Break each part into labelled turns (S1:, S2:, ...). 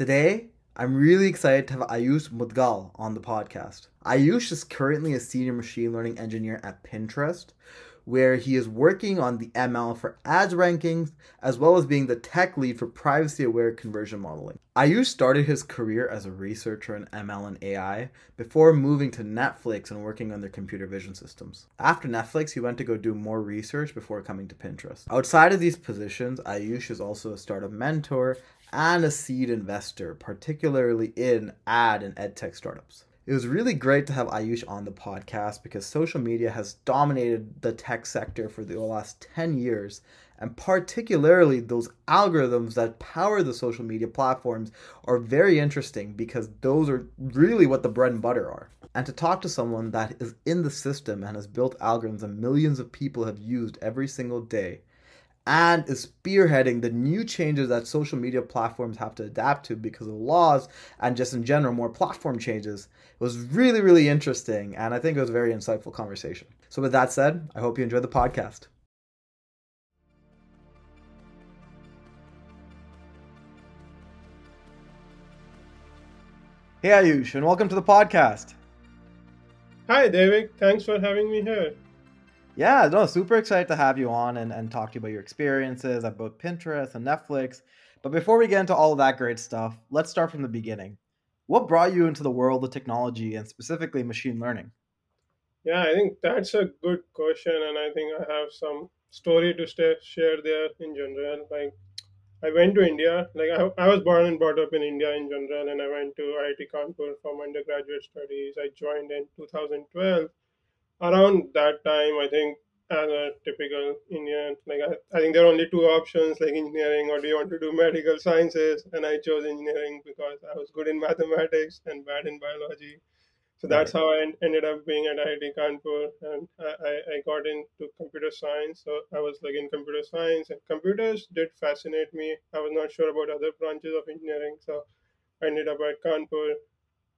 S1: Today, I'm really excited to have Ayush Mudgal on the podcast. Ayush is currently a senior machine learning engineer at Pinterest, where he is working on the ML for ads rankings, as well as being the tech lead for privacy aware conversion modeling. Ayush started his career as a researcher in ML and AI before moving to Netflix and working on their computer vision systems. After Netflix, he went to go do more research before coming to Pinterest. Outside of these positions, Ayush is also a startup mentor and a seed investor, particularly in ad and edtech startups. It was really great to have Ayush on the podcast because social media has dominated the tech sector for the last 10 years, and particularly those algorithms that power the social media platforms are very interesting because those are really what the bread and butter are. And to talk to someone that is in the system and has built algorithms that millions of people have used every single day and is spearheading the new changes that social media platforms have to adapt to because of laws and just in general more platform changes. It was really, really interesting, and I think it was a very insightful conversation. So, with that said, I hope you enjoyed the podcast. Hey Ayush, and welcome to the podcast.
S2: Hi, Daivik. Thanks for having me here.
S1: Yeah, no, super excited to have you on and, and talk to you about your experiences at both Pinterest and Netflix. But before we get into all of that great stuff, let's start from the beginning. What brought you into the world of technology and specifically machine learning?
S2: Yeah, I think that's a good question, and I think I have some story to share there in general. Like, I went to India. Like, I, I was born and brought up in India in general, and I went to IIT Kanpur for my undergraduate studies. I joined in 2012 around that time, I think as a typical Indian, like I, I think there are only two options, like engineering or do you want to do medical sciences? And I chose engineering because I was good in mathematics and bad in biology. So that's right. how I ended up being at IIT Kanpur, and I, I got into computer science. So I was like in computer science, and computers did fascinate me. I was not sure about other branches of engineering, so I ended up at Kanpur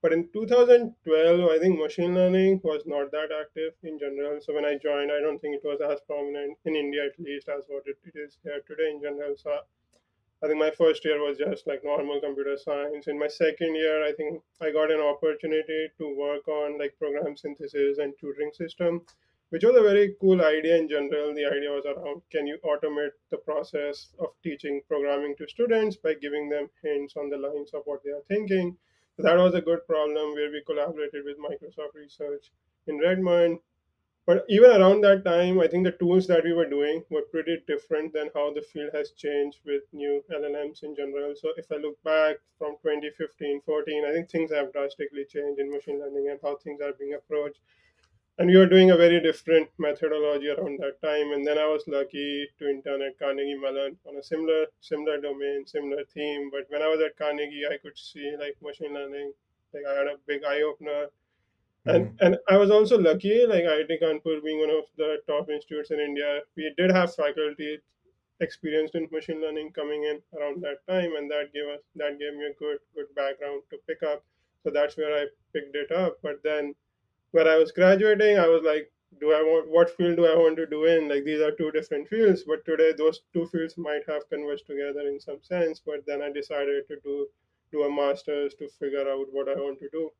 S2: but in 2012, I think machine learning was not that active in general. So when I joined, I don't think it was as prominent in India, at least, as what it, it is here today in general. So I think my first year was just like normal computer science. In my second year, I think I got an opportunity to work on like program synthesis and tutoring system, which was a very cool idea in general. The idea was around can you automate the process of teaching programming to students by giving them hints on the lines of what they are thinking that was a good problem where we collaborated with Microsoft Research in Redmond. But even around that time, I think the tools that we were doing were pretty different than how the field has changed with new LLMs in general. So if I look back from 2015, 14, I think things have drastically changed in machine learning and how things are being approached and we were doing a very different methodology around that time. And then I was lucky to intern at Carnegie Mellon on a similar similar domain, similar theme. But when I was at Carnegie, I could see like machine learning. Like I had a big eye opener. And mm-hmm. and I was also lucky, like IIT Kanpur being one of the top institutes in India, we did have faculty experienced in machine learning coming in around that time, and that gave us that gave me a good good background to pick up. So that's where I picked it up. But then when I was graduating, I was like, do I want what field do I want to do in? Like these are two different fields, but today those two fields might have converged together in some sense. But then I decided to do do a master's to figure out what I want to do.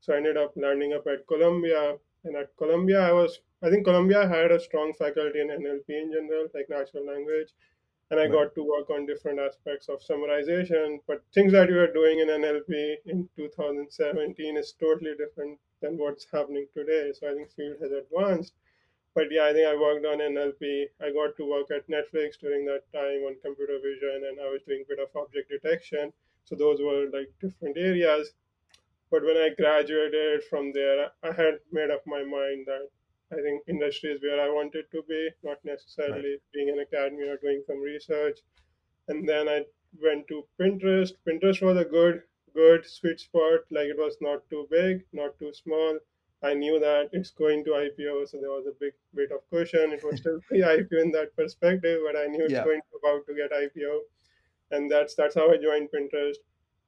S2: So I ended up landing up at Columbia, and at Columbia I was I think Columbia had a strong faculty in NLP in general, like natural language, and I got to work on different aspects of summarization. But things that we were doing in NLP in 2017 is totally different than what's happening today. So I think field has advanced. But yeah, I think I worked on NLP. I got to work at Netflix during that time on computer vision, and I was doing a bit of object detection. So those were like different areas. But when I graduated from there, I had made up my mind that I think industry is where I wanted to be, not necessarily right. being an academy or doing some research. And then I went to Pinterest. Pinterest was a good, good sweet spot. Like it was not too big, not too small. I knew that it's going to IPO, so there was a big bit of cushion. It was still pre-IPO in that perspective, but I knew it's yeah. going to about to get IPO, and that's that's how I joined Pinterest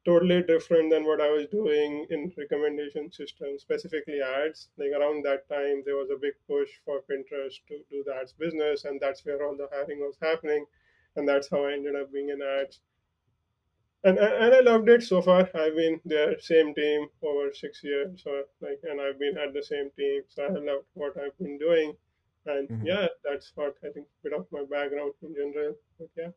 S2: totally different than what I was doing in recommendation systems, specifically ads. Like around that time, there was a big push for Pinterest to do the ads business, and that's where all the hiring was happening, and that's how I ended up being in ads. and and I loved it so far. I've been there, same team over six years, so like, and I've been at the same team, so I loved what I've been doing, and
S1: Mhm.
S2: yeah, that's what I think bit of my background in general. But yeah,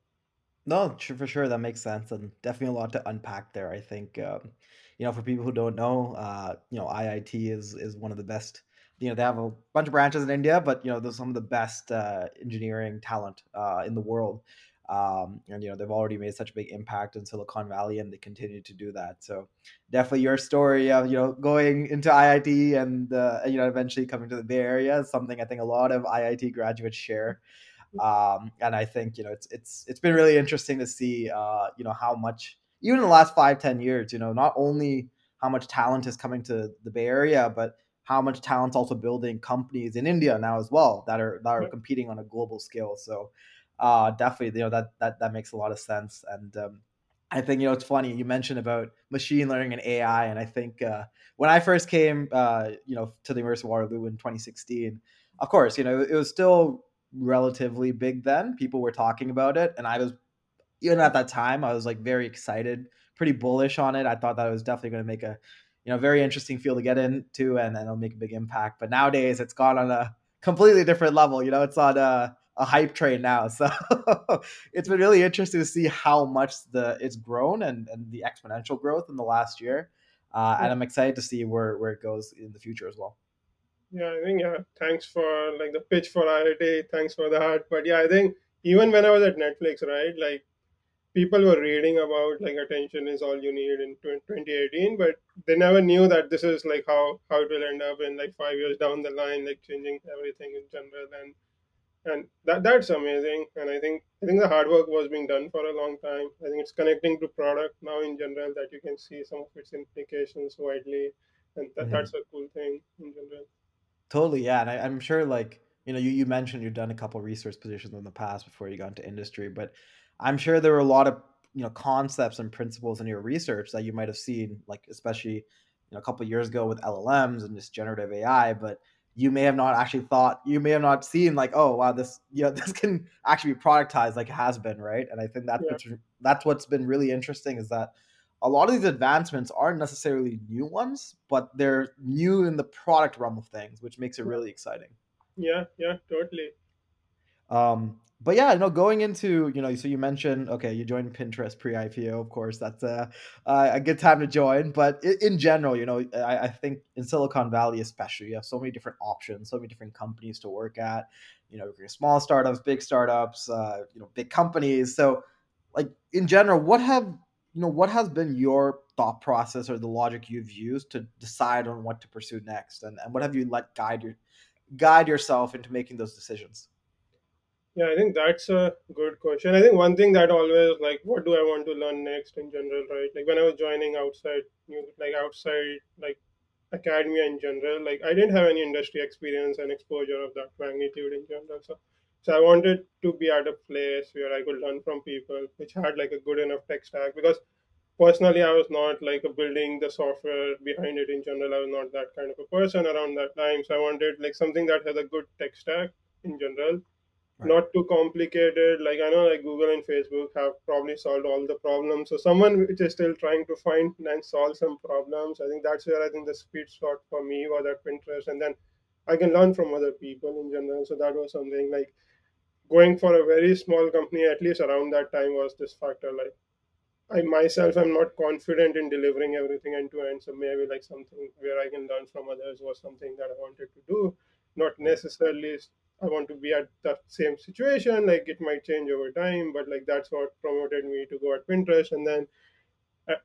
S1: No, for sure, that makes sense, and definitely a lot to unpack there. I think, um, you know, for people who don't know, uh, you know, IIT is is one of the best. You know, they have a bunch of branches in India, but you know, there's some of the best uh, engineering talent uh, in the world. Um, and you know, they've already made such a big impact in Silicon Valley, and they continue to do that. So, definitely, your story of you know going into IIT and uh, you know eventually coming to the Bay Area is something I think a lot of IIT graduates share um, and I think you know it's it's it's been really interesting to see uh, you know how much even in the last five ten years you know not only how much talent is coming to the Bay Area, but how much talent's also building companies in India now as well that are that are competing on a global scale. So uh, definitely, you know that that that makes a lot of sense. And um, I think you know it's funny you mentioned about machine learning and AI, and I think uh, when I first came, uh, you know, to the University of Waterloo in 2016, of course, you know, it was still relatively big then. People were talking about it, and I was even at that time, I was like very excited, pretty bullish on it. I thought that it was definitely going to make a you know very interesting field to get into, and, and it'll make a big impact. But nowadays, it's gone on a completely different level. You know, it's on a a hype train now. So it's been really interesting to see how much the it's grown and, and the exponential growth in the last year. Uh, and I'm excited to see where, where it goes in the future as well.
S2: Yeah. I think yeah. Thanks for like the pitch for IIT. Thanks for that. But yeah, I think even when I was at Netflix, right, like people were reading about like attention is all you need in 2018 but they never knew that this is like how how it will end up in like five years down the line like changing everything in general and and that that's amazing and i think i think the hard work was being done for a long time i think it's connecting to product now in general that you can see some of its implications widely and that,
S1: Mhm.
S2: that's a cool thing in general
S1: Totally, yeah, and I, I'm sure, like you know, you, you mentioned you've done a couple research positions in the past before you got into industry, but I'm sure there were a lot of you know concepts and principles in your research that you might have seen, like especially you know a couple of years ago with LLMs and just generative AI, but you may have not actually thought, you may have not seen like, oh wow, this you know this can actually be productized like it has been, right? And I think that's
S2: yeah
S1: what's that's what's been really interesting is that a lot of these advancements aren't necessarily new ones, but they're new in the product realm of things, which makes it really exciting.
S2: yeah yeah totally
S1: Um, but yeah, you know, going into you know, so you mentioned okay, you joined Pinterest pre-IPO, of course, that's a a good time to join. But in, in general, you know, I, I think in Silicon Valley, especially, you have so many different options, so many different companies to work at. You know, small startups, big startups, uh, you know, big companies. So, like in general, what have you know, what has been your thought process or the logic you've used to decide on what to pursue next, and and what have you let guide your guide yourself into making those decisions?
S2: Yeah, I think that's a good question. I think one thing that always like, what do I want to learn next in general, right? Like when I was joining outside, like outside, like academia in general, like I didn't have any industry experience and exposure of that magnitude in general. So, so I wanted to be at a place where I could learn from people which had like a good enough tech stack because personally I was not like a building the software behind it in general. I was not that kind of a person around that time. So I wanted like something that has a good tech stack in general
S1: Right.
S2: not too complicated. Like I know like Google and Facebook have probably solved all the problems. So someone which is still trying to find and solve some problems, I think that's where I think the sweet spot for me was at Pinterest. And then I can learn from other people in general. So that was something like going for a very small company, at least around that time was this factor. Like I myself am not confident in delivering everything end to end. So maybe like something where I can learn from others was something that I wanted to do. Not necessarily I want to be at that same situation. Like it might change over time, but like that's what promoted me to go at Pinterest. And then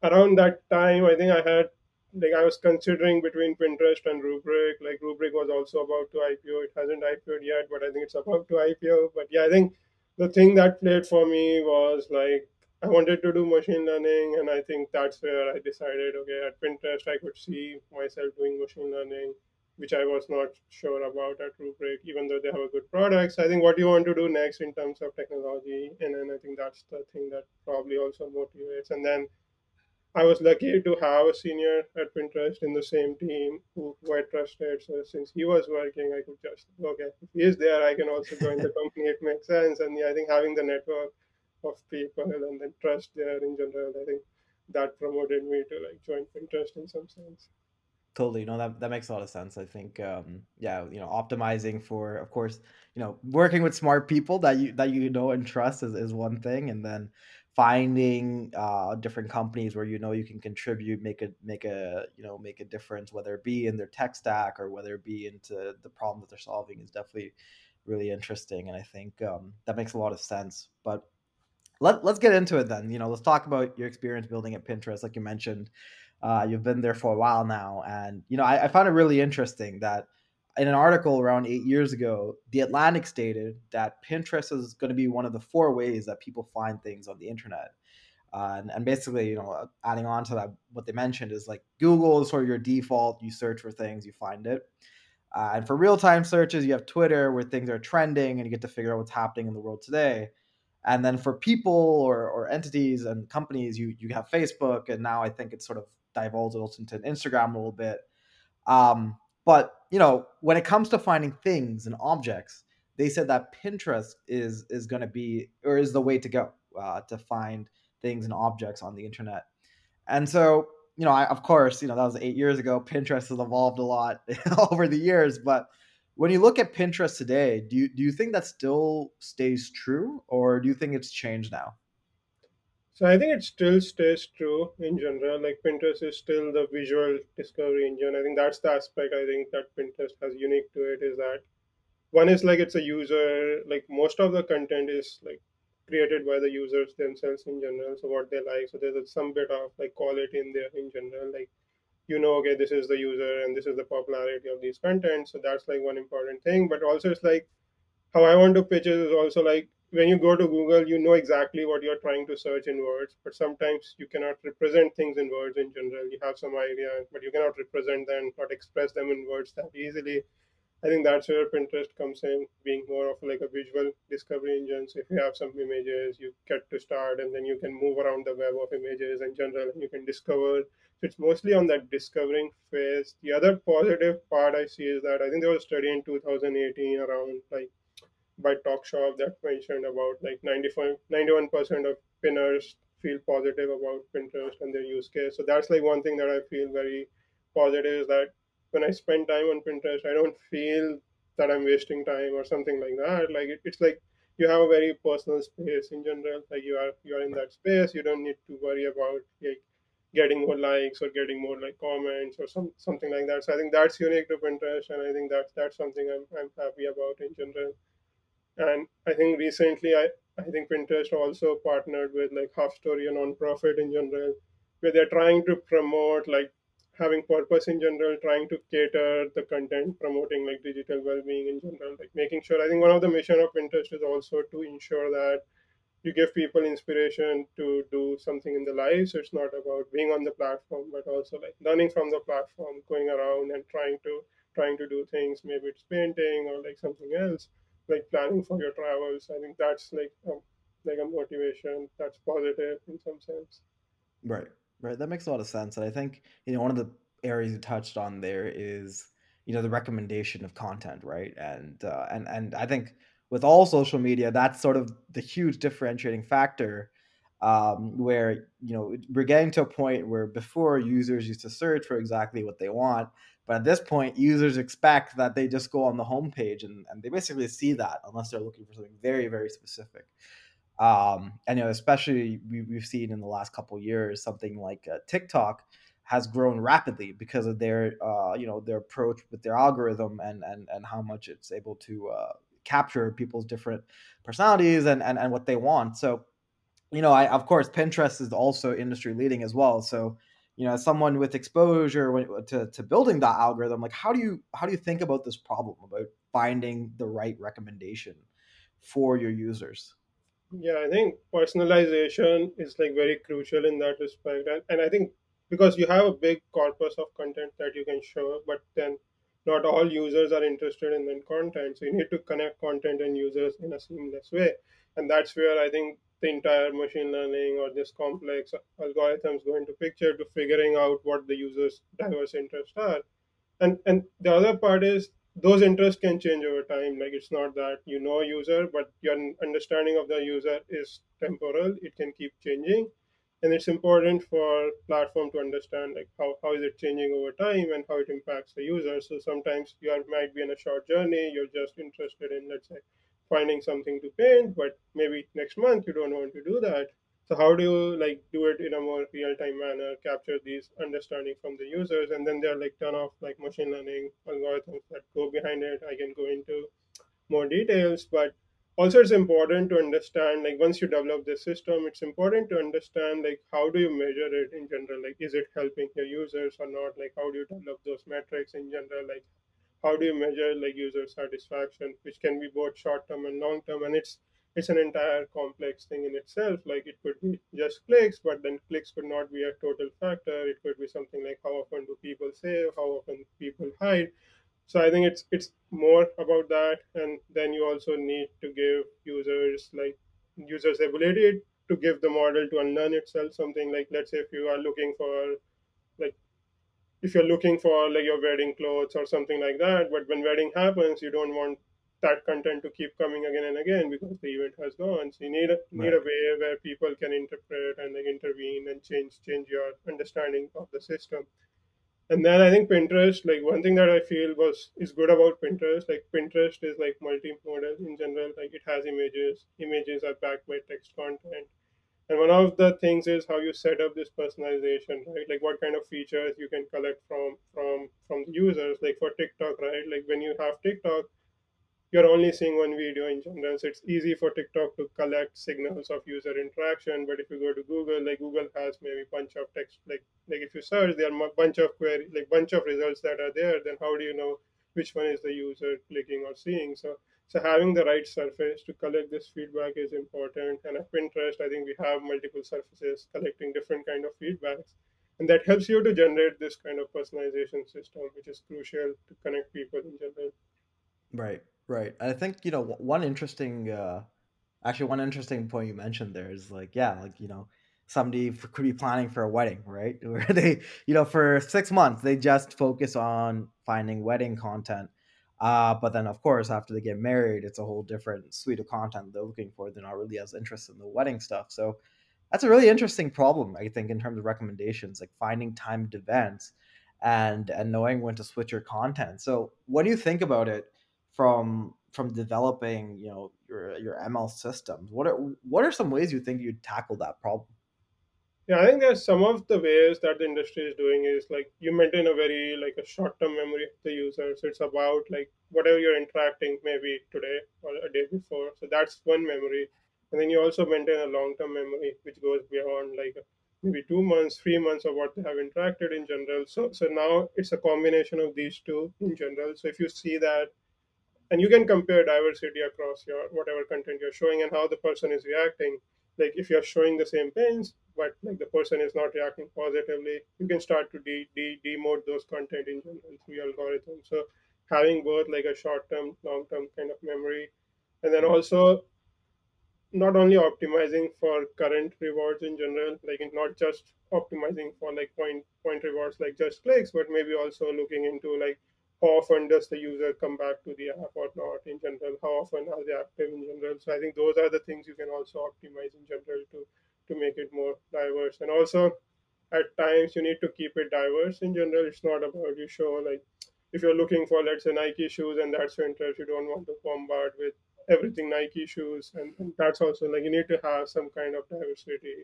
S2: around that time, I think I had like I was considering between Pinterest and Rubrik. Like Rubrik was also about to IPO. It hasn't IPO'd yet, but I think it's about to IPO. But yeah, I think the thing that played for me was like I wanted to do machine learning, and I think that's where I decided, okay, at Pinterest I could see myself doing machine learning, which I was not sure about at Rubrik, even though they have a good products. I think what you want to do next in terms of technology, and then I think that's the thing that probably also motivates. And then I was lucky to have a senior at Pinterest in the same team who, who I trusted. So since he was working, I could just okay, if he is there, I can also join the company. It makes sense, and yeah, I think having the network of people and then trust there in general, I think. that promoted me to like join Pinterest in some sense.
S1: Totally. No, that that makes a lot of sense. I think, um, yeah, you know, optimizing for, of course, you know, working with smart people that you that you know and trust is, is one thing, and then finding uh, different companies where you know you can contribute, make a make a you know make a difference, whether it be in their tech stack or whether it be into the problem that they're solving, is definitely really interesting, and I think um, that makes a lot of sense. But let, let's get into it then. You know, let's talk about your experience building at Pinterest, like you mentioned. Uh, you've been there for a while now, and you know, I, I found it really interesting that in an article around eight years ago, The Atlantic stated that Pinterest is going to be one of the four ways that people find things on the internet. Uh, and, and, basically, you know, adding on to that, what they mentioned is like Google is sort of your default. You search for things, you find it. Uh, and for real time searches, you have Twitter where things are trending and you get to figure out what's happening in the world today. And then for people or, or entities and companies, you you have Facebook, and now I think it's sort of divulged into Instagram a little bit. Um, but you know, when it comes to finding things and objects, they said that Pinterest is is going to be or is the way to go uh, to find things and objects on the internet. And so, you know, I, of course, you know that was eight years ago. Pinterest has evolved a lot over the years, but when you look at Pinterest today, do you do you think that still stays true, or do you think it's changed now?
S2: So I think it still stays true in general. Like Pinterest is still the visual discovery engine. I think that's the aspect I think that Pinterest has unique to it is that one is like it's a user like most of the content is like created by the users themselves in general. So what they like. So there's some bit of like quality in there in general. Like you know, okay, this is the user and this is the popularity of these content. So that's like one important thing. But also it's like how I want to pitch it is also like when you go to Google, you know exactly what you're trying to search in words, but sometimes you cannot represent things in words in general. You have some idea, but you cannot represent them, or express them in words that easily. I think that's where Pinterest comes in, being more of like a visual discovery engine. So if you have some images, you get to start, and then you can move around the web of images in general, and you can discover. So it's mostly on that discovering phase. The other positive part I see is that I think there was a study in 2018 around like by Talk Shoppe that mentioned about like 95, 91% of pinners feel positive about Pinterest and their use case. So that's like one thing that I feel very positive is that when I spend time on Pinterest, I don't feel that I'm wasting time or something like that. Like it, it's like you have a very personal space in general. Like you are you are in that space. You don't need to worry about like getting more likes or getting more like comments or some something like that. So I think that's unique to Pinterest, and I think that's that's something I'm I'm happy about in general. And I think recently I I think Pinterest also partnered with like Half Story, a nonprofit in general, where they're trying to promote like having purpose in general, trying to cater the content, promoting like digital well-being in general, like making sure. I think one of the mission of Pinterest is also to ensure that you give people inspiration to do something in the life. So it's not about being on the platform, but also like learning from the platform, going around and trying to trying to do things. Maybe it's painting or like something else, like planning for your travels. I think that's like um, like a motivation that's positive in some sense.
S1: Right. Right. That makes a lot of sense. And I think, you know, one of the areas you touched on there is, you know, the recommendation of content, right? And uh, and and I think with all social media, that's sort of the huge differentiating factor. Um, where you know we're getting to a point where before users used to search for exactly what they want, but at this point, users expect that they just go on the homepage and, and they basically see that unless they're looking for something very, very specific. Um, and you know, especially we, we've seen in the last couple years something like uh, TikTok has grown rapidly because of their uh, you know their approach with their algorithm and and and how much it's able to uh, capture people's different personalities and, and and what they want. So you know, I of course Pinterest is also industry leading as well. So you know, as someone with exposure to, to building that algorithm, like how do you how do you think about this problem about finding the right recommendation for your users?
S2: Yeah, I think personalization is like very crucial in that respect, and, and I think because you have a big corpus of content that you can show, but then not all users are interested in that content, so you need to connect content and users in a seamless way, and that's where I think the entire machine learning or this complex algorithms go into picture to figuring out what the user's diverse interests are, and and the other part is those interests can change over time. Like it's not that you know a user, but your understanding of the user is temporal. It can keep changing. and it's important for platform to understand like how, how is it changing over time and how it impacts the user so sometimes you are, might be in a short journey you're just interested in let's say finding something to paint but maybe next month you don't want to do that. So how do you like do it in a more real-time manner capture these understanding from the users and then there are like ton of like machine learning algorithms that go behind it? I can go into more details but also it's important to understand like once you develop this system it's important to understand like how do you measure it in general? Like is it helping your users or not? Like how do you develop those metrics in general? Like how do you measure like user satisfaction which can be both short term and long term and it's it's an entire complex thing in itself. Like it could be just clicks but then clicks could not be a total factor. It could be something like how often do people save? How often people hide? So i think it's it's more about that and then you also need to give users like users ability to give the model to unlearn itself. Something like let's say if you are looking for like if you're looking for like your wedding clothes or something like that but when wedding happens you don't want that content to keep coming again and again because the event has gone so you need a need a way where people can interpret and like intervene and change change your understanding of the system and then I think Pinterest, like one thing that I feel was is good about Pinterest, like Pinterest is like multimodal in general. Like it has images, images are backed by text content. And one of the things is how you set up this personalization, right? Like what kind of features you can collect from from from users. Like for TikTok, right? Like when you have TikTok, you're only seeing one video in general. So it's easy for TikTok to collect signals of user interaction. But if you go to Google, like Google has maybe bunch of text, like like if you search, there are bunch of query, like bunch of results that are there. Then how do you know which one is the user clicking or seeing? So so having the right surface to collect this feedback is important. And at Pinterest, I think we have multiple surfaces collecting different kind of feedbacks. And that helps you to generate this kind of personalization system, which is crucial to connect people in general.
S1: Right, right. I think, you know, one interesting, uh, actually, one interesting point you mentioned there is like, yeah, like, you know, somebody could be planning for a wedding, right? Where they, you know, for six months, they just focus on finding wedding content. Uh, but then, of course, after they get married, it's a whole different suite of content they're looking for. They're not really as interested in the wedding stuff. So that's a really interesting problem, I think, in terms of recommendations, like finding timed events and and knowing when to switch your content. So, what do you think about it from from developing, you know, your your ML systems? What are what are some ways you think you'd tackle that problem?
S2: Yeah, I think there's some of the ways that the industry is doing is like you maintain a very like a short-term memory of the user. So it's about like whatever you're interacting maybe today or a day before. So that's one memory. And then you also maintain a long-term memory which goes beyond like maybe two months, three months of what they have interacted in general. So so now it's a combination of these two in general. So if you see that and you can compare diversity across your whatever content you're showing and how the person is reacting like if you're showing the same things but like the person is not reacting positively you can start to de- de- demote those content in general through your algorithm. So having both like a short term long term kind of memory and then also not only optimizing for current rewards in general like not just optimizing for like point point rewards like just clicks but maybe also looking into like how often does the user come back to the app or not in general how often are they active in general. So i think those are the things you can also optimize in general to to make it more diverse and also at times you need to keep it diverse in general it's not about you show like if you're looking for let's say nike shoes and that's your interest you don't want to bombard with everything nike shoes and, and that's also like you need to have some kind of diversity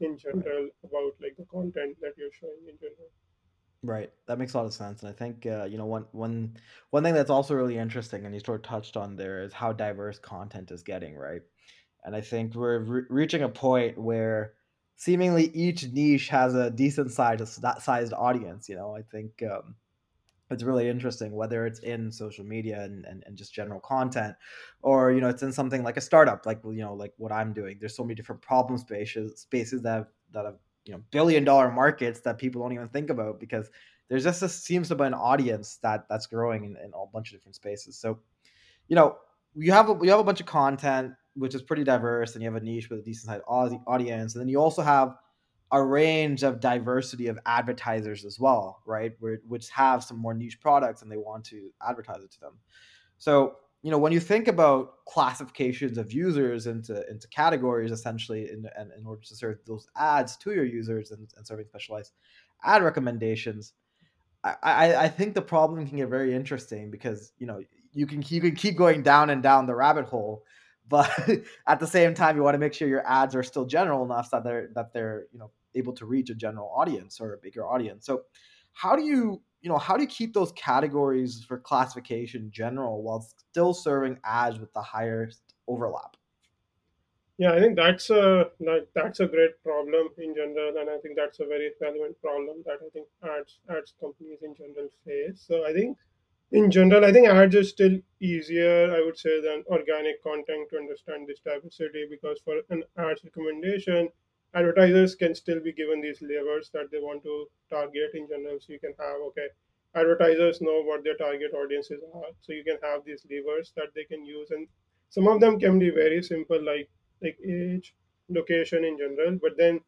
S2: in general about like the content that you're showing in general
S1: Right. That makes a lot of sense. And I think uh, you know one one one thing that's also really interesting and you sort of touched on there is how diverse content is getting, right? And I think we're re- reaching a point where seemingly each niche has a decent sized sized audience, you know. I think um it's really interesting whether it's in social media and, and, and just general content or you know it's in something like a startup like you know like what i'm doing there's so many different problem spaces spaces that have that have you know billion dollar markets that people don't even think about because there's just seems to be an audience that that's growing in, in a bunch of different spaces so you know you have a, you have a bunch of content which is pretty diverse and you have a niche with a decent sized audience and then you also have a range of diversity of advertisers as well, right? Which have some more niche products and they want to advertise it to them. So you know when you think about classifications of users into into categories essentially in, in, in order to serve those ads to your users and, and serving specialized ad recommendations I, I, I think the problem can get very interesting because you know you can you can keep going down and down the rabbit hole but at the same time you want to make sure your ads are still general enough that they're that they're you know able to reach a general audience or a bigger audience so how do you you know how do you keep those categories for classification general while still serving ads with the highest overlap
S2: Yeah, I think that's a that's a great problem in general, and I think that's a very relevant problem that I think ads ads companies in general face. So I think in general, I think ads is still easier, I would say, than organic content to understand this diversity because for an ads recommendation, advertisers can still be given these levers that they want to target in general. So you can have, okay, advertisers know what their target audiences are. So you can have these levers that they can use. And some of them can be very simple, like like age, location in general. But then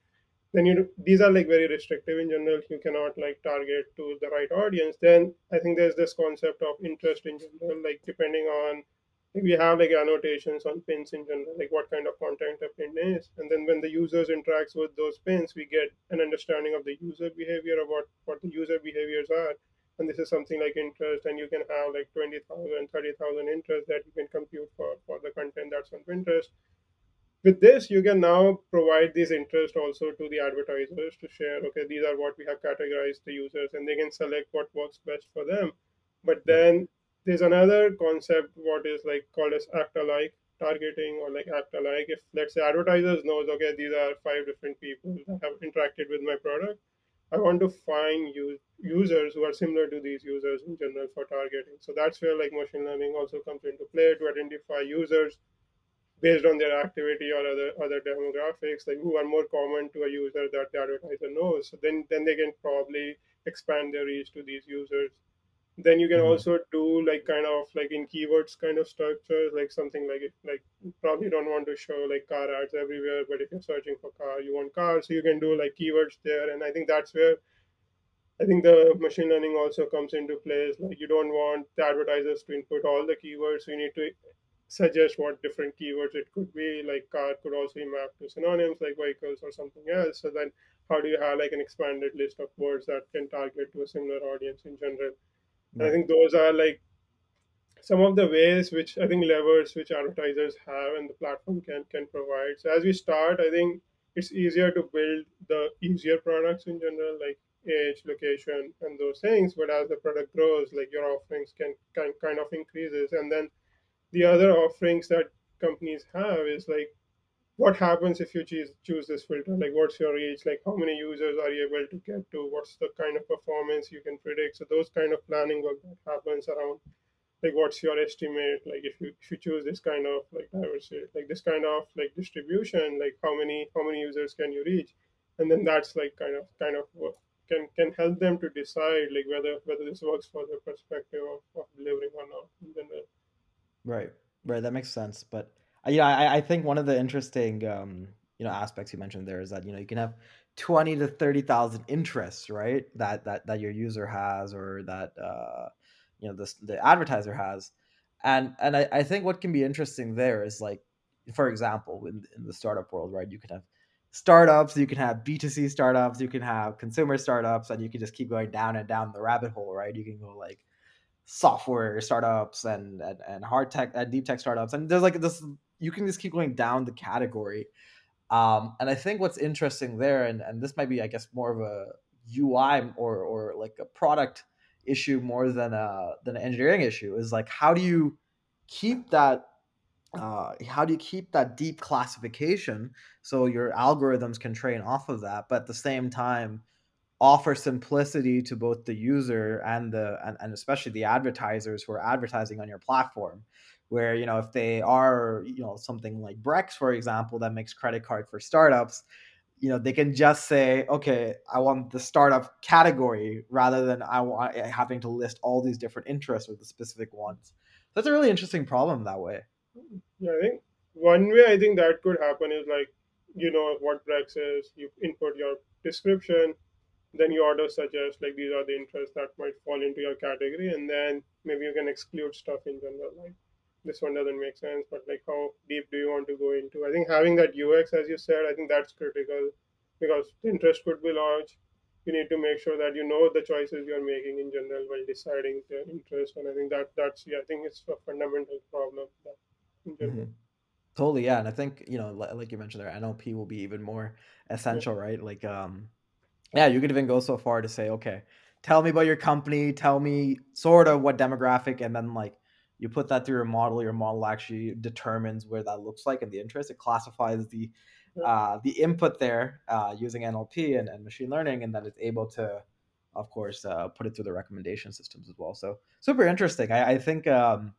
S2: then you these are like very restrictive in general. You cannot like target to the right audience. Then i think there's this concept of interest in general like depending on like we have like annotations on pins in general like what kind of content a pin is. And then when the users interacts with those pins we get an understanding of the user behavior about what the user behaviors are. And this is something like interest and you can have like 20000, 30000 interest that you can compute for for the content that's on pinterest with this you can now provide this interest also to the advertisers to share okay these are what we have categorized the users and they can select what works best for them. But then there's another concept what is like called as act alike targeting or like act alike. If let's say advertisers knows okay these are five different people that have interacted with my product i want to find use, users who are similar to these users in general for targeting. So that's where like machine learning also comes into play to identify users based on their activity or other other demographics, like who are more common to a user that the advertiser knows. So then then they can probably expand their reach to these users. Then you can
S1: hmm
S2: also do like kind of like in keywords kind of structures, like something like it like probably don't want to show like car ads everywhere, but if you're searching for car, you want car, so you can do like keywords there. And I think that's where I think the machine learning also comes into place. Like you don't want the advertisers to input all the keywords. You need to suggest what different keywords it could be. Like car could also be mapped to synonyms like vehicles or something else. So then how do you have like an expanded list of words that can target to a similar audience in general? I think those are like some of the ways which I think levers which advertisers have and the platform can can provide. So as we start, I think it's easier to build the easier products in general, like age, location, and those things. But as the product grows, like your offerings can, can kind of increases, and then the other offerings that companies have is like what happens if you choose choose this filter? Like what's your reach? Like how many users are you able to get to? What's the kind of performance you can predict? So those kind of planning work that happens around like what's your estimate? Like if you if you choose this kind of like diversity like this kind of like distribution like how many how many users can you reach? And then that's like kind of kind of can can help them to decide like whether whether this works for their perspective of, of delivering or not in general
S1: right. Right that makes sense but uh, yeah I, I think one of the interesting um you know aspects you mentioned there is that you know you can have 20 to 30,000 interests right that that that your user has or that uh you know the the advertiser has. And and I, I think what can be interesting there is like for example in, in the startup world right you can have startups you can have b2c startups you can have consumer startups and you can just keep going down and down the rabbit hole right? You can go like software startups and and, and hard tech and deep tech startups. And there's like this you can just keep going down the category. Um and i think what's interesting there and and this might be i guess more of a ui or or like a product issue more than a than an engineering issue is like how do you keep that uh, how do you keep that deep classification so your algorithms can train off of that but at the same time offer simplicity to both the user and the and, and especially the advertisers who are advertising on your platform where you know if they are you know something like brex for example that makes credit card for startups you know they can just say okay i want the startup category rather than i want having to list all these different interests or the specific ones. That's a really interesting problem that way.
S2: Yeah, I think one way I think that could happen is like, you know what Brex is, you input your description, then you auto suggest like these are the interests that might fall into your category, and then maybe you can exclude stuff in general. Like this one doesn't make sense, but like how deep do you want to go into? I think having that UX, as you said, I think that's critical because the interest could be large. You need to make sure that you know the choices you're making in general while deciding the interest, and I think that that's yeah, I think it's a fundamental problem that in general.
S1: hmm Totally, yeah, and I think you know, like you mentioned there, NLP will be even more
S2: Yeah,
S1: essential, right? Like, um, yeah, you could even go so far to say, okay, tell me about your company, tell me sort of what demographic, and then like you put that through your model. Your model actually determines where that looks like in the interest. It classifies the uh, the input there uh, using NLP and, and machine learning, and then it's able to, of course, uh, put it through the recommendation systems as well. So super interesting. I, I think. Um,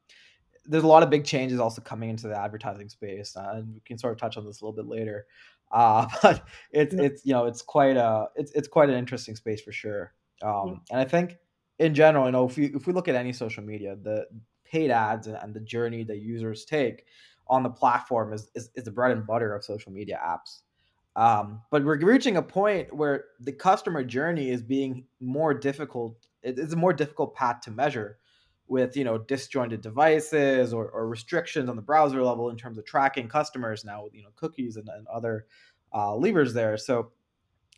S1: there's a lot of big changes also coming into the advertising space, uh, and we can sort of touch on this a little bit later. Uh, but it's
S2: yeah,
S1: it's you know it's quite a it's it's quite an interesting space for sure. Um, and I think in general, you know, if we if we look at any social media, the paid ads and, and the journey that users take on the platform is, is is the bread and butter of social media apps. Um, but we're reaching a point where the customer journey is being more difficult. It's a more difficult path to measure with you know disjointed devices or, or restrictions on the browser level in terms of tracking customers now with you know cookies and, and other uh, levers there. So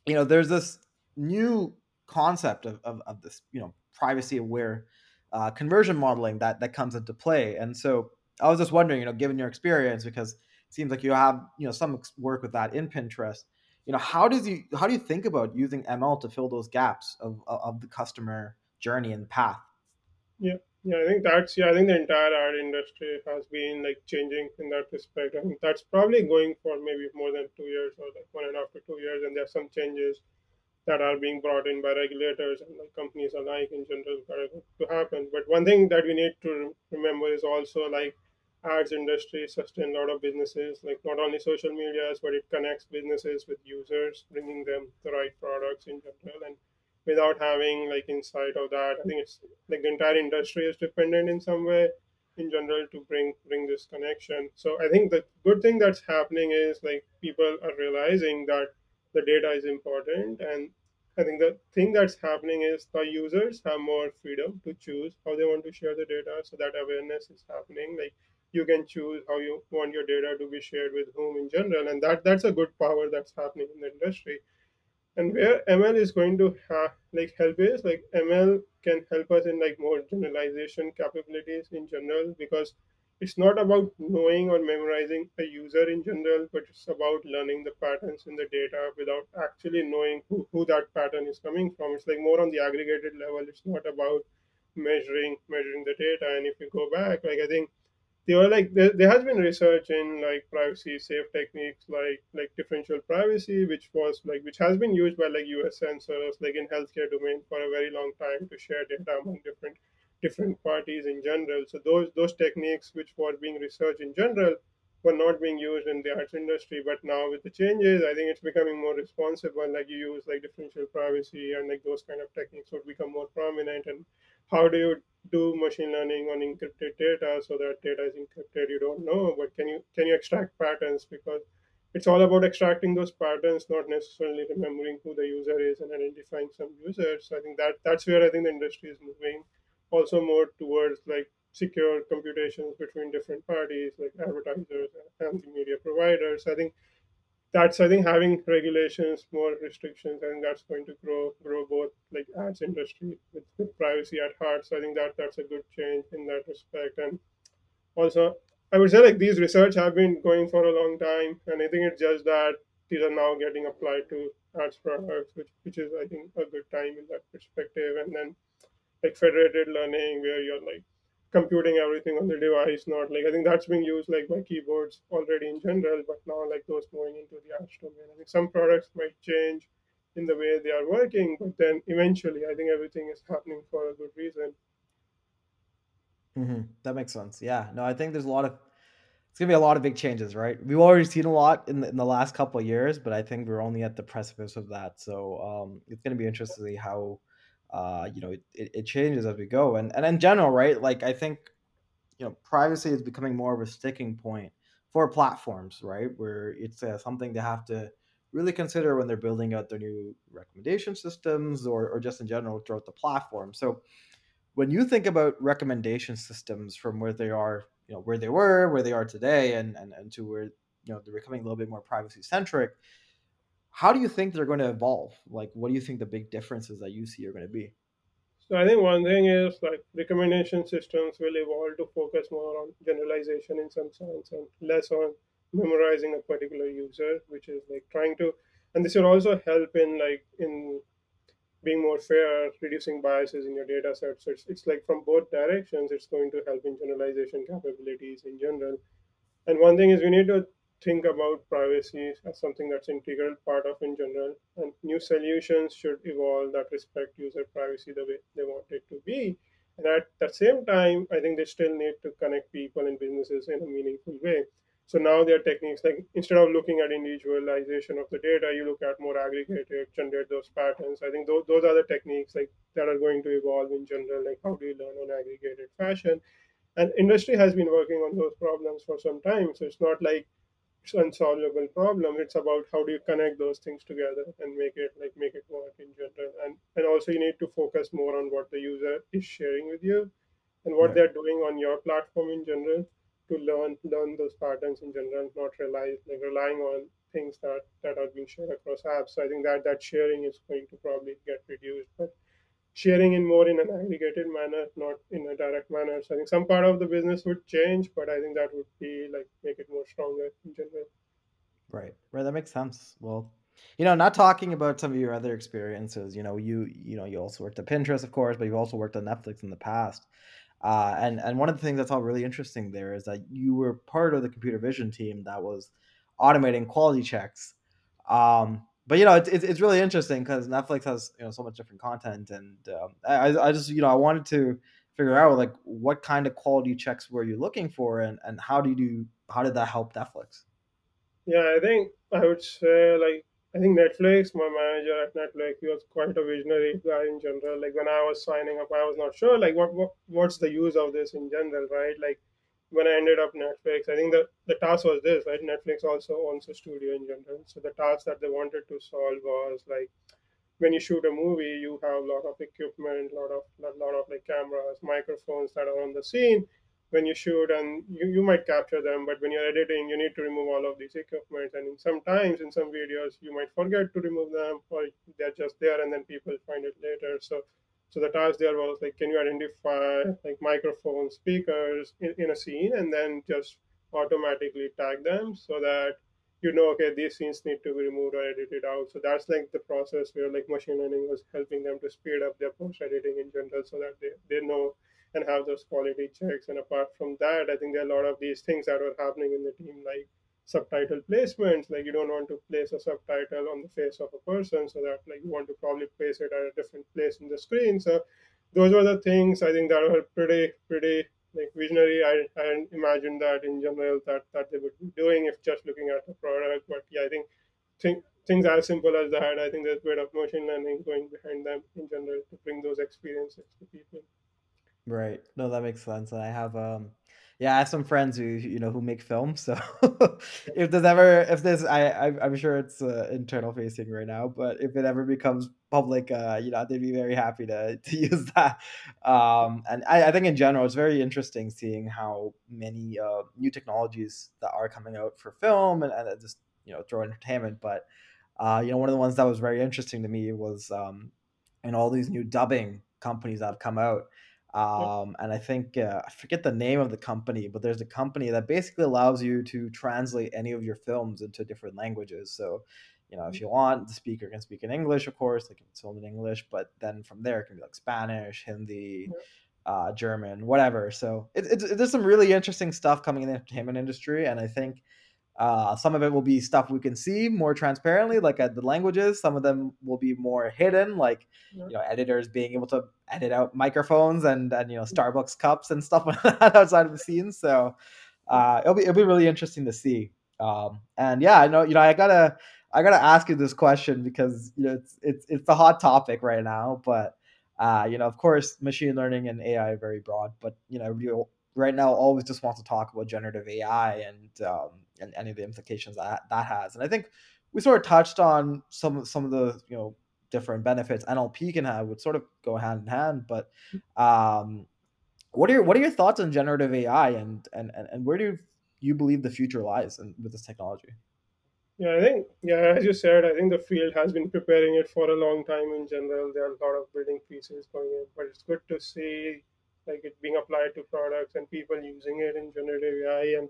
S1: you know there's this new concept of, of, of this you know privacy aware uh, conversion modeling that that comes into play. And so I was just wondering, you know, given your experience, because it seems like you have you know some work with that in Pinterest. You know, how does you how do you think about using ML to fill those gaps of of the customer journey and path?
S2: yeah. Yeah, I think that's yeah. I think the entire ad industry has been like changing in that respect. I think that's probably going for maybe more than two years or like one and a half to two years, and there are some changes that are being brought in by regulators and like companies alike in general that are going to happen. But one thing that we need to remember is also like ads industry sustain a lot of businesses, like not only social medias, but it connects businesses with users, bringing them the right products in general. And without having like insight of that, I think it's like the entire industry is dependent in some way in general to bring bring this connection. So I think the good thing that's happening is like people are realizing that the data is important and I think the thing that's happening is the users have more freedom to choose how they want to share the data. So that awareness is happening. Like you can choose how you want your data to be shared with whom in general, and that that's a good power that's happening in the industry. And where ML is going to ha- like help is like ML can help us in like more generalization capabilities in general because it's not about knowing or memorizing a user in general, but it's about learning the patterns in the data without actually knowing who, who that pattern is coming from. It's like more on the aggregated level. It's not about measuring measuring the data. And if you go back, like I think they were like there, there has been research in like privacy safe techniques like like differential privacy which was like which has been used by like US Census like in healthcare domain for a very long time to share data among different different parties in general. So those those techniques which were being researched in general were not being used in the ads industry. But now with the changes i think it's becoming more responsible like you use like differential privacy and like those kind of techniques would become more prominent and how do you do machine learning on encrypted data so that data is encrypted? You don't know but can you can you extract patterns? Because it's all about extracting those patterns not necessarily remembering who the user is and identifying some users. So i think that that's where i think the industry is moving also more towards like secure computations between different parties like advertisers and the media providers. I think that's I think having regulations, more restrictions, think that's going to grow grow both like ads industry with, with privacy at heart. So I think that that's a good change in that respect. And also, I would say like these research have been going for a long time, and I think it's just that these are now getting applied to ads products, which which is I think a good time in that perspective. And then like federated learning where you're like computing everything on the device not like i think that's being used like by keyboards already in general but now like those moving into the apps domain i think some products might change in the way they are working but then eventually i think everything is happening for a good reason
S1: hmm That makes sense. Yeah. No, I think there's a lot of it's gonna be a lot of big changes, right? We've already seen a lot in the, in the last couple of years, but I think we're only at the precipice of that. So um, it's gonna be interesting to see how uh, you know it, it, changes as we go. And and in general, right? Like I think you know privacy is becoming more of a sticking point for platforms, right? Where it's uh, something they have to really consider when they're building out their new recommendation systems or or just in general throughout the platform. So when you think about recommendation systems from where they are you know where they were, where they are today, and and, and to where you know they're becoming a little bit more privacy centric. How do you think they're going to evolve? Like, what do you think the big differences that you see are going to be?
S2: So I think one thing is like recommendation systems will evolve to focus more on generalization in some sense and less on memorizing a particular user, which is like trying to, and this will also help in like in being more fair, reducing biases in your data set. So it's, it's like from both directions, it's going to help in generalization capabilities in general. And one thing is we need to think about privacy as something that's integral part of in general and new solutions should evolve that respect user privacy the way they want it to be. And at the same time i think they still need to connect people and businesses in a meaningful way. So now there are techniques like instead of looking at individualization of the data you look at more aggregated generate those patterns. I think those, those are the techniques like that are going to evolve in general like how do you learn on aggregated fashion? And industry has been working on those problems for some time so it's not like unsolvable problem. It's about how do you connect those things together and make it like make it work in general. And and also you need to focus more on what the user is sharing with you and what
S1: Right.
S2: they're doing on your platform in general to learn learn those patterns in general not rely like relying on things that that are being shared across apps. So i think that that sharing is going to probably get reduced but sharing in more in an aggregated manner, not in a direct manner. So I think some part of the business would change, but I think that would be like make it more stronger in general.
S1: Right. Right. That makes sense. Well, you know, not talking about some of your other experiences, you know, you you know, you also worked at Pinterest, of course, but you've also worked on Netflix in the past. Uh, and and one of the things that's all really interesting there is that you were part of the computer vision team that was automating quality checks. Um, but you know, it's it's, really interesting because Netflix has you know so much different content, and um, I I just you know I wanted to figure out like what kind of quality checks were you looking for, and and how did you how did that help Netflix?
S2: Yeah, I think I would say like I think Netflix, my manager at Netflix, he was quite a visionary guy in general. Like when I was signing up, I was not sure like what, what what's the use of this in general, right? Like when I ended up Netflix, I think the the task was this, right? Netflix also owns a studio in general, so the task that they wanted to solve was like when you shoot a movie, you have a lot of equipment, a lot of a lot of like cameras, microphones that are on the scene. When you shoot, and you, you might capture them, but when you're editing, you need to remove all of these equipment. And sometimes in some videos, you might forget to remove them, or they're just there, and then people find it later. So, so the task there was like, can you identify like microphones, speakers in, in a scene, and then just automatically tag them so that you know, okay, these scenes need to be removed or edited out. So that's like the process where like machine learning was helping them to speed up their post editing in general so that they, they know and have those quality checks. And apart from that, I think there are a lot of these things that were happening in the team, like subtitle placements. Like you don't want to place a subtitle on the face of a person, so that like you want to probably place it at a different place in the screen. So those were the things I think that were pretty pretty like visionary. I I imagine that in general that that they would be doing if just looking at the product. But yeah, I think think things as simple as that. I think there's a bit of machine learning going behind them in general to bring those experiences to people.
S1: Right. No, that makes sense. And I have um yeah, I have some friends who you know who make films. So if there's ever if this I, I I'm sure it's uh, internal facing right now, but if it ever becomes public, uh, you know, they'd be very happy to to use that. Um, and I, I think in general, it's very interesting seeing how many uh, new technologies that are coming out for film and, and just you know throw entertainment. But uh, you know, one of the ones that was very interesting to me was um, and all these new dubbing companies that have come out Um, and I think uh, I forget the name of the company, but there's a company that basically allows you to translate any of your films into different languages. So, you know, if you want, the speaker can speak in English, of course, like if it's filmed in English, but then from there it can be like Spanish, Hindi, uh, German, whatever. So it, it's there's some really interesting stuff coming in the entertainment industry, and I think uh, some of it will be stuff we can see more transparently, like uh, the languages. Some of them will be more hidden, like
S2: yeah.
S1: you know, editors being able to edit out microphones and and you know Starbucks cups and stuff like that outside of the scenes. So uh, it'll be it'll be really interesting to see. Um, and yeah, I know you know I gotta I gotta ask you this question because you know it's it's it's a hot topic right now, but uh, you know of course machine learning and AI are very broad, but you know you right now always just wants to talk about generative AI and um, and any of the implications that that has. And I think we sort of touched on some some of the you know different benefits NLP can have, would sort of go hand in hand. But um, what are your what are your thoughts on generative AI and and and, and where do you believe the future lies in, with this technology?
S2: Yeah, I think, yeah, as you said, I think the field has been preparing it for a long time in general. There are a lot of building pieces going in, but it's good to see like it being applied to products and people using it in generative AI and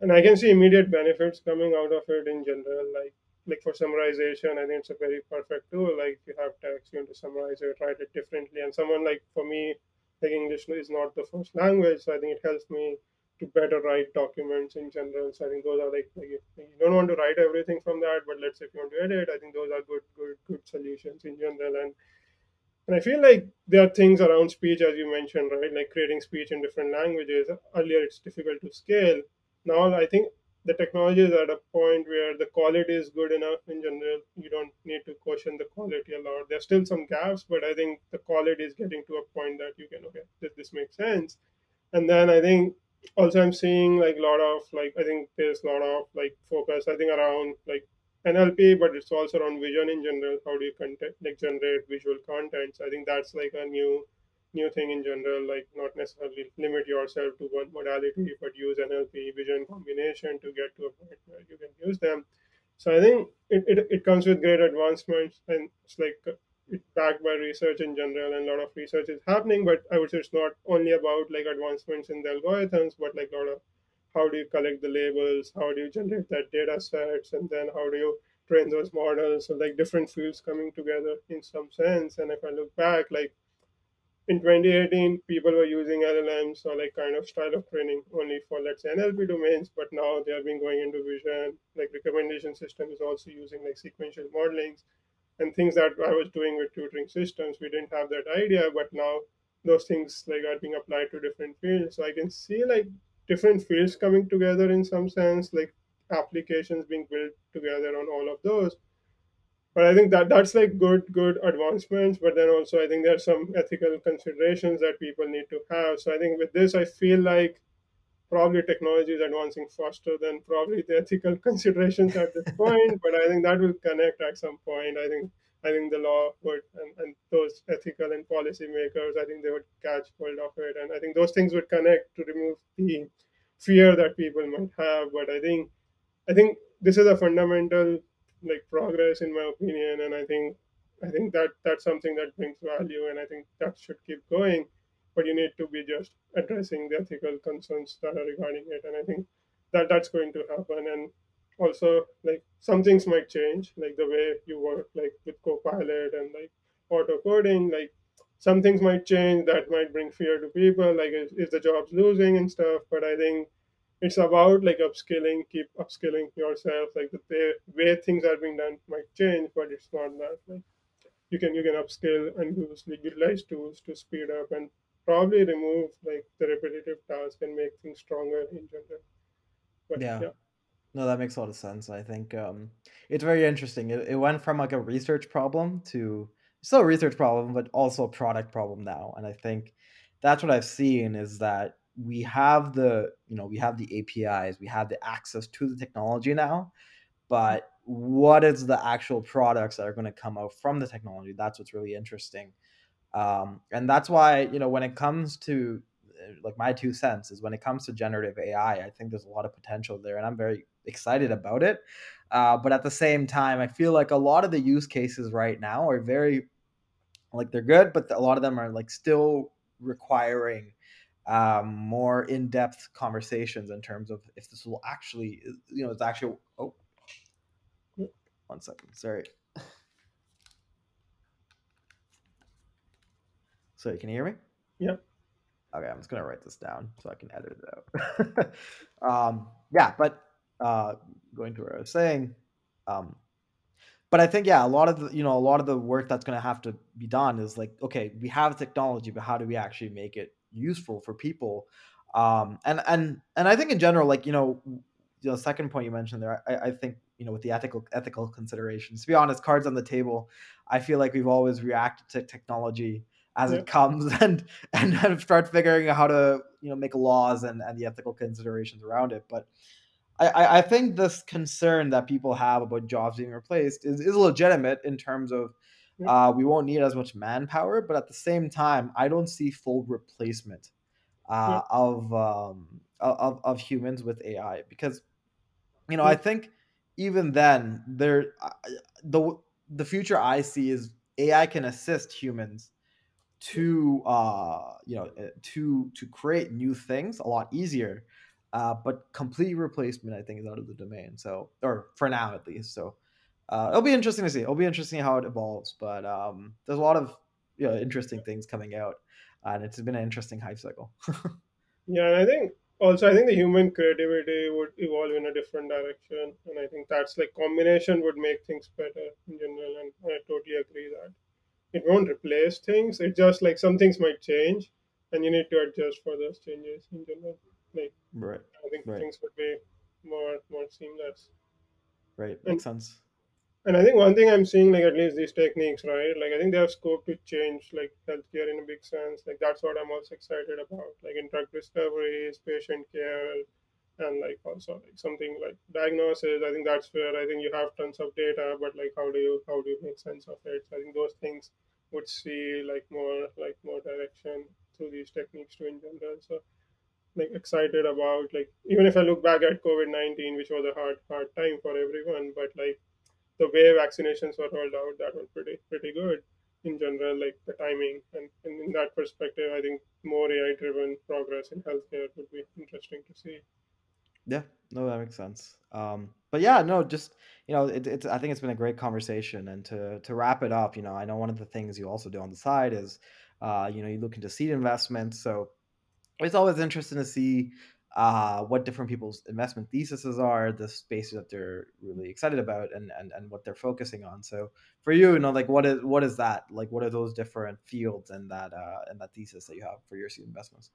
S2: and I can see immediate benefits coming out of it in general. Like like for summarization, I think it's a very perfect tool. Like you have text, you want to summarize it, write it differently. And someone like for me, like English is not the first language, so I think it helps me to better write documents in general. So I think those are like, like you don't want to write everything from that, but let's say if you want to edit, I think those are good, good, good solutions in general. And and I feel like there are things around speech, as you mentioned, right? Like creating speech in different languages. Earlier, it's difficult to scale. Now, I think the technology is at a point where the quality is good enough in general. You don't need to question the quality a lot. There's still some gaps, but I think the quality is getting to a point that you can, okay, this, this makes sense. And then I think also I'm seeing like a lot of like I think there's a lot of like focus I think around like NLP, but it's also around vision in general. How do you content like generate visual contents? I think that's like a new new thing in general. Like not necessarily limit yourself to one modality, but use NLP vision combination to get to a point where you can use them. So I think it, it, it comes with great advancements, and it's like uh, it's backed by research in general and a lot of research is happening but i would say it's not only about like advancements in the algorithms but like a lot of how do you collect the labels how do you generate that data sets and then how do you train those models so like different fields coming together in some sense and if i look back like in 2018 people were using llms or like kind of style of training only for let's say nlp domains but now they have been going into vision like recommendation system is also using like sequential modelings and things that I was doing with tutoring systems, we didn't have that idea, but now those things like are being applied to different fields. So I can see like different fields coming together in some sense, like applications being built together on all of those. But I think that that's like good, good advancements. But then also I think there are some ethical considerations that people need to have. So I think with this, I feel like probably technology is advancing faster than probably the ethical considerations at this point but i think that will connect at some point i think i think the law would and, and those ethical and policy makers i think they would catch hold of it and i think those things would connect to remove the fear that people might have but i think i think this is a fundamental like progress in my opinion and i think i think that that's something that brings value and i think that should keep going but you need to be just addressing the ethical concerns that are regarding it and i think that that's going to happen and also like some things might change like the way you work like with copilot and like auto coding like some things might change that might bring fear to people like is, is the job's losing and stuff but i think it's about like upskilling keep upskilling yourself like the way things are being done might change but it's not that like you can you can upskill and use like utilize tools to speed up and probably remove like the repetitive task and make things stronger in general.
S1: But, yeah. yeah. No, that makes a lot of sense. I think um, it's very interesting. It, it went from like a research problem to still a research problem, but also a product problem now. And I think that's what I've seen is that we have the you know we have the APIs, we have the access to the technology now, but what is the actual products that are going to come out from the technology? That's what's really interesting um, and that's why you know when it comes to uh, like my two cents is when it comes to generative ai i think there's a lot of potential there and i'm very excited about it uh, but at the same time i feel like a lot of the use cases right now are very like they're good but a lot of them are like still requiring um, more in-depth conversations in terms of if this will actually you know it's actually oh one second sorry So can you hear me?
S2: Yeah.
S1: Okay, I'm just gonna write this down so I can edit it out. um, yeah, but uh, going to what I was saying, um, but I think yeah, a lot of the you know a lot of the work that's gonna have to be done is like okay, we have technology, but how do we actually make it useful for people? Um, and and and I think in general, like you know, the second point you mentioned there, I, I think you know with the ethical ethical considerations. To be honest, cards on the table. I feel like we've always reacted to technology as it comes and and start figuring out how to you know make laws and and the ethical considerations around it but I, I think this concern that people have about jobs being replaced is, is legitimate in terms of uh, we won't need as much manpower, but at the same time, I don't see full replacement uh, of um, of of humans with AI because you know I think even then there the the future I see is AI can assist humans to uh you know eh, to to create new things a lot easier uh but complete replacement i think is out of the domain so or for now at least so uh it'll be interesting to see it'll be interesting how it evolves but um there's a lot of you know interesting things coming out and it's been an interesting hype cycle
S2: yeah and i think also i think the human creativity would evolve in a different direction and i think that's like combination would make things better in general and i totally agree that it won't replace things. It just like some things might change, and you need to adjust for those changes in general. Like,
S1: right.
S2: I think
S1: right.
S2: things would be more more seamless.
S1: Right. Makes and, sense.
S2: And I think one thing I'm seeing, like at least these techniques, right? Like I think they have scope to change like healthcare in a big sense. Like that's what I'm also excited about. Like in drug discoveries, patient care, and like also like something like diagnosis. I think that's where I think you have tons of data, but like how do you how do you make sense of it? So I think those things would see like more like more direction through these techniques too in general. So like excited about like even if I look back at COVID nineteen, which was a hard hard time for everyone, but like the way vaccinations were rolled out, that was pretty pretty good in general, like the timing and, and in that perspective, I think more AI driven progress in healthcare would be interesting to see.
S1: Yeah, no, that makes sense. Um, but yeah, no, just you know, it, it's I think it's been a great conversation, and to to wrap it up, you know, I know one of the things you also do on the side is, uh, you know, you look into seed investments, so it's always interesting to see uh, what different people's investment theses are, the spaces that they're really excited about, and and and what they're focusing on. So for you, you know, like what is what is that? Like, what are those different fields and that uh, and that thesis that you have for your seed investments?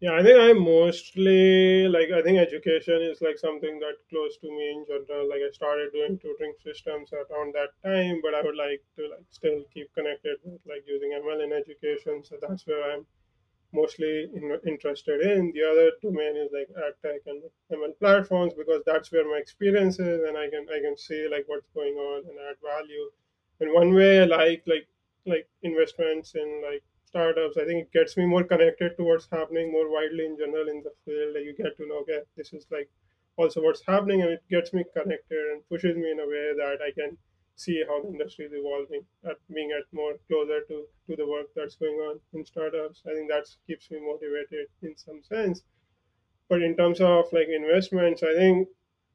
S2: Yeah, I think I mostly like I think education is like something that close to me in general. Like I started doing tutoring systems around that time, but I would like to like still keep connected with like using ML in education. So that's where I'm mostly in, interested in. The other domain is like ad tech and ML platforms because that's where my experience is, and I can I can see like what's going on and add value. And one way I like like like investments in like startups, I think it gets me more connected to what's happening more widely in general in the field. Like you get to know, okay, this is like also what's happening, and it gets me connected and pushes me in a way that I can see how the industry is evolving, at being at more closer to, to the work that's going on in startups. I think that keeps me motivated in some sense. But in terms of like investments, I think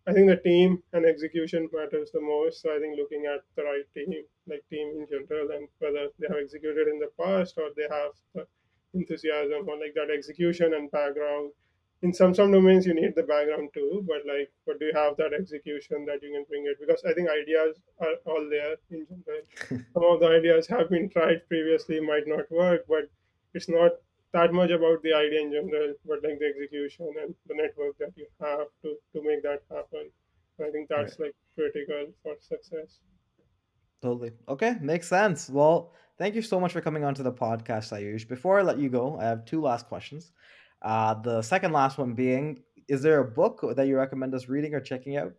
S2: I think the team and execution matters the most. So I think looking at the right team, like team in general, and whether they have executed in the past or they have the enthusiasm or like that execution and background. In some some domains, you need the background too, but like, but do you have that execution that you can bring it? Because I think ideas are all there in general. some of the ideas have been tried previously, might not work, but it's not that much about the idea in general, but like the execution and the network that you have to, to make that happen. I think that's right. like critical for success.
S1: Totally. Okay, makes sense. Well, thank you so much for coming onto the podcast, Ayush. Before I let you go, I have two last questions. Uh, the second last one being, is there a book that you recommend us reading or checking out?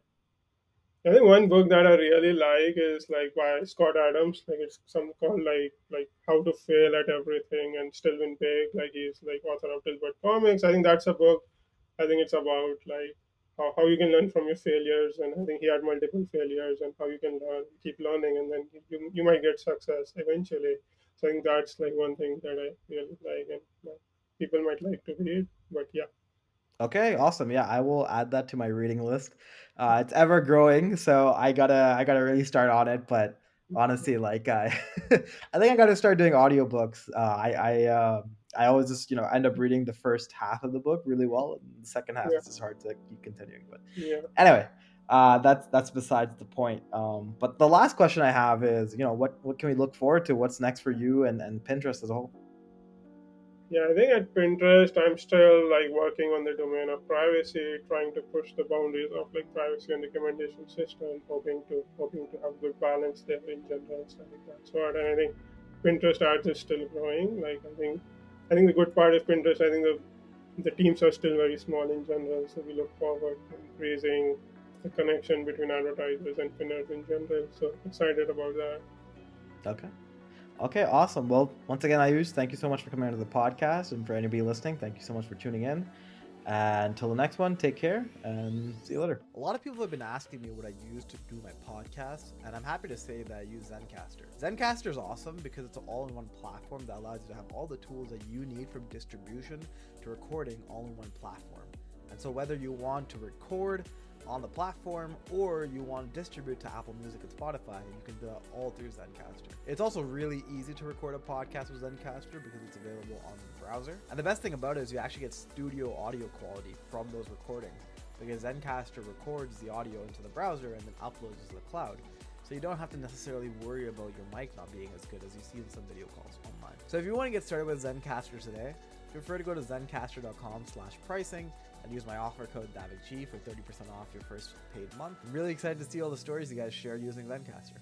S2: I think one book that I really like is like by Scott Adams. Like it's some called like like How to Fail at Everything and Still Win Big. Like he's like author of Dilbert Comics. I think that's a book. I think it's about like how, how you can learn from your failures and I think he had multiple failures and how you can learn, keep learning and then you, you might get success eventually. So I think that's like one thing that I really like and people might like to read. But yeah.
S1: Okay, awesome. Yeah, I will add that to my reading list. Uh, it's ever growing, so I gotta I gotta really start on it. But honestly, like I, I think I gotta start doing audiobooks. Uh, I I uh, I always just you know end up reading the first half of the book really well, and the second half yeah. is just hard to keep continuing. But
S2: yeah.
S1: anyway, uh, that's that's besides the point. Um, but the last question I have is, you know, what what can we look forward to? What's next for you and and Pinterest as a whole?
S2: Yeah, I think at Pinterest, I'm still like working on the domain of privacy, trying to push the boundaries of like privacy and recommendation system, hoping to hoping to have good balance there in general. So I think that's what. And I think Pinterest ads is still growing. Like I think, I think the good part of Pinterest, I think the the teams are still very small in general. So we look forward to increasing the connection between advertisers and Pinners in general. So excited about that.
S1: Okay. Okay, awesome. Well, once again, Ayush, thank you so much for coming onto the podcast, and for anybody listening, thank you so much for tuning in. And until the next one, take care and see you later. A lot of people have been asking me what I use to do my podcast, and I'm happy to say that I use Zencastr. Zencastr is awesome because it's an all in one platform that allows you to have all the tools that you need from distribution to recording all in one platform. And so, whether you want to record, on the platform or you want to distribute to Apple Music and Spotify, you can do that all through Zencastr. It's also really easy to record a podcast with Zencastr because it's available on the browser. And the best thing about it is you actually get studio audio quality from those recordings because Zencastr records the audio into the browser and then uploads it to the cloud. So you don't have to necessarily worry about your mic not being as good as you see in some video calls online. So if you want to get started with Zencastr today, feel free to go to zencastr.com slash pricing and use my offer code DavidG for 30% off your first paid month. I'm really excited to see all the stories you guys shared using Zencastr.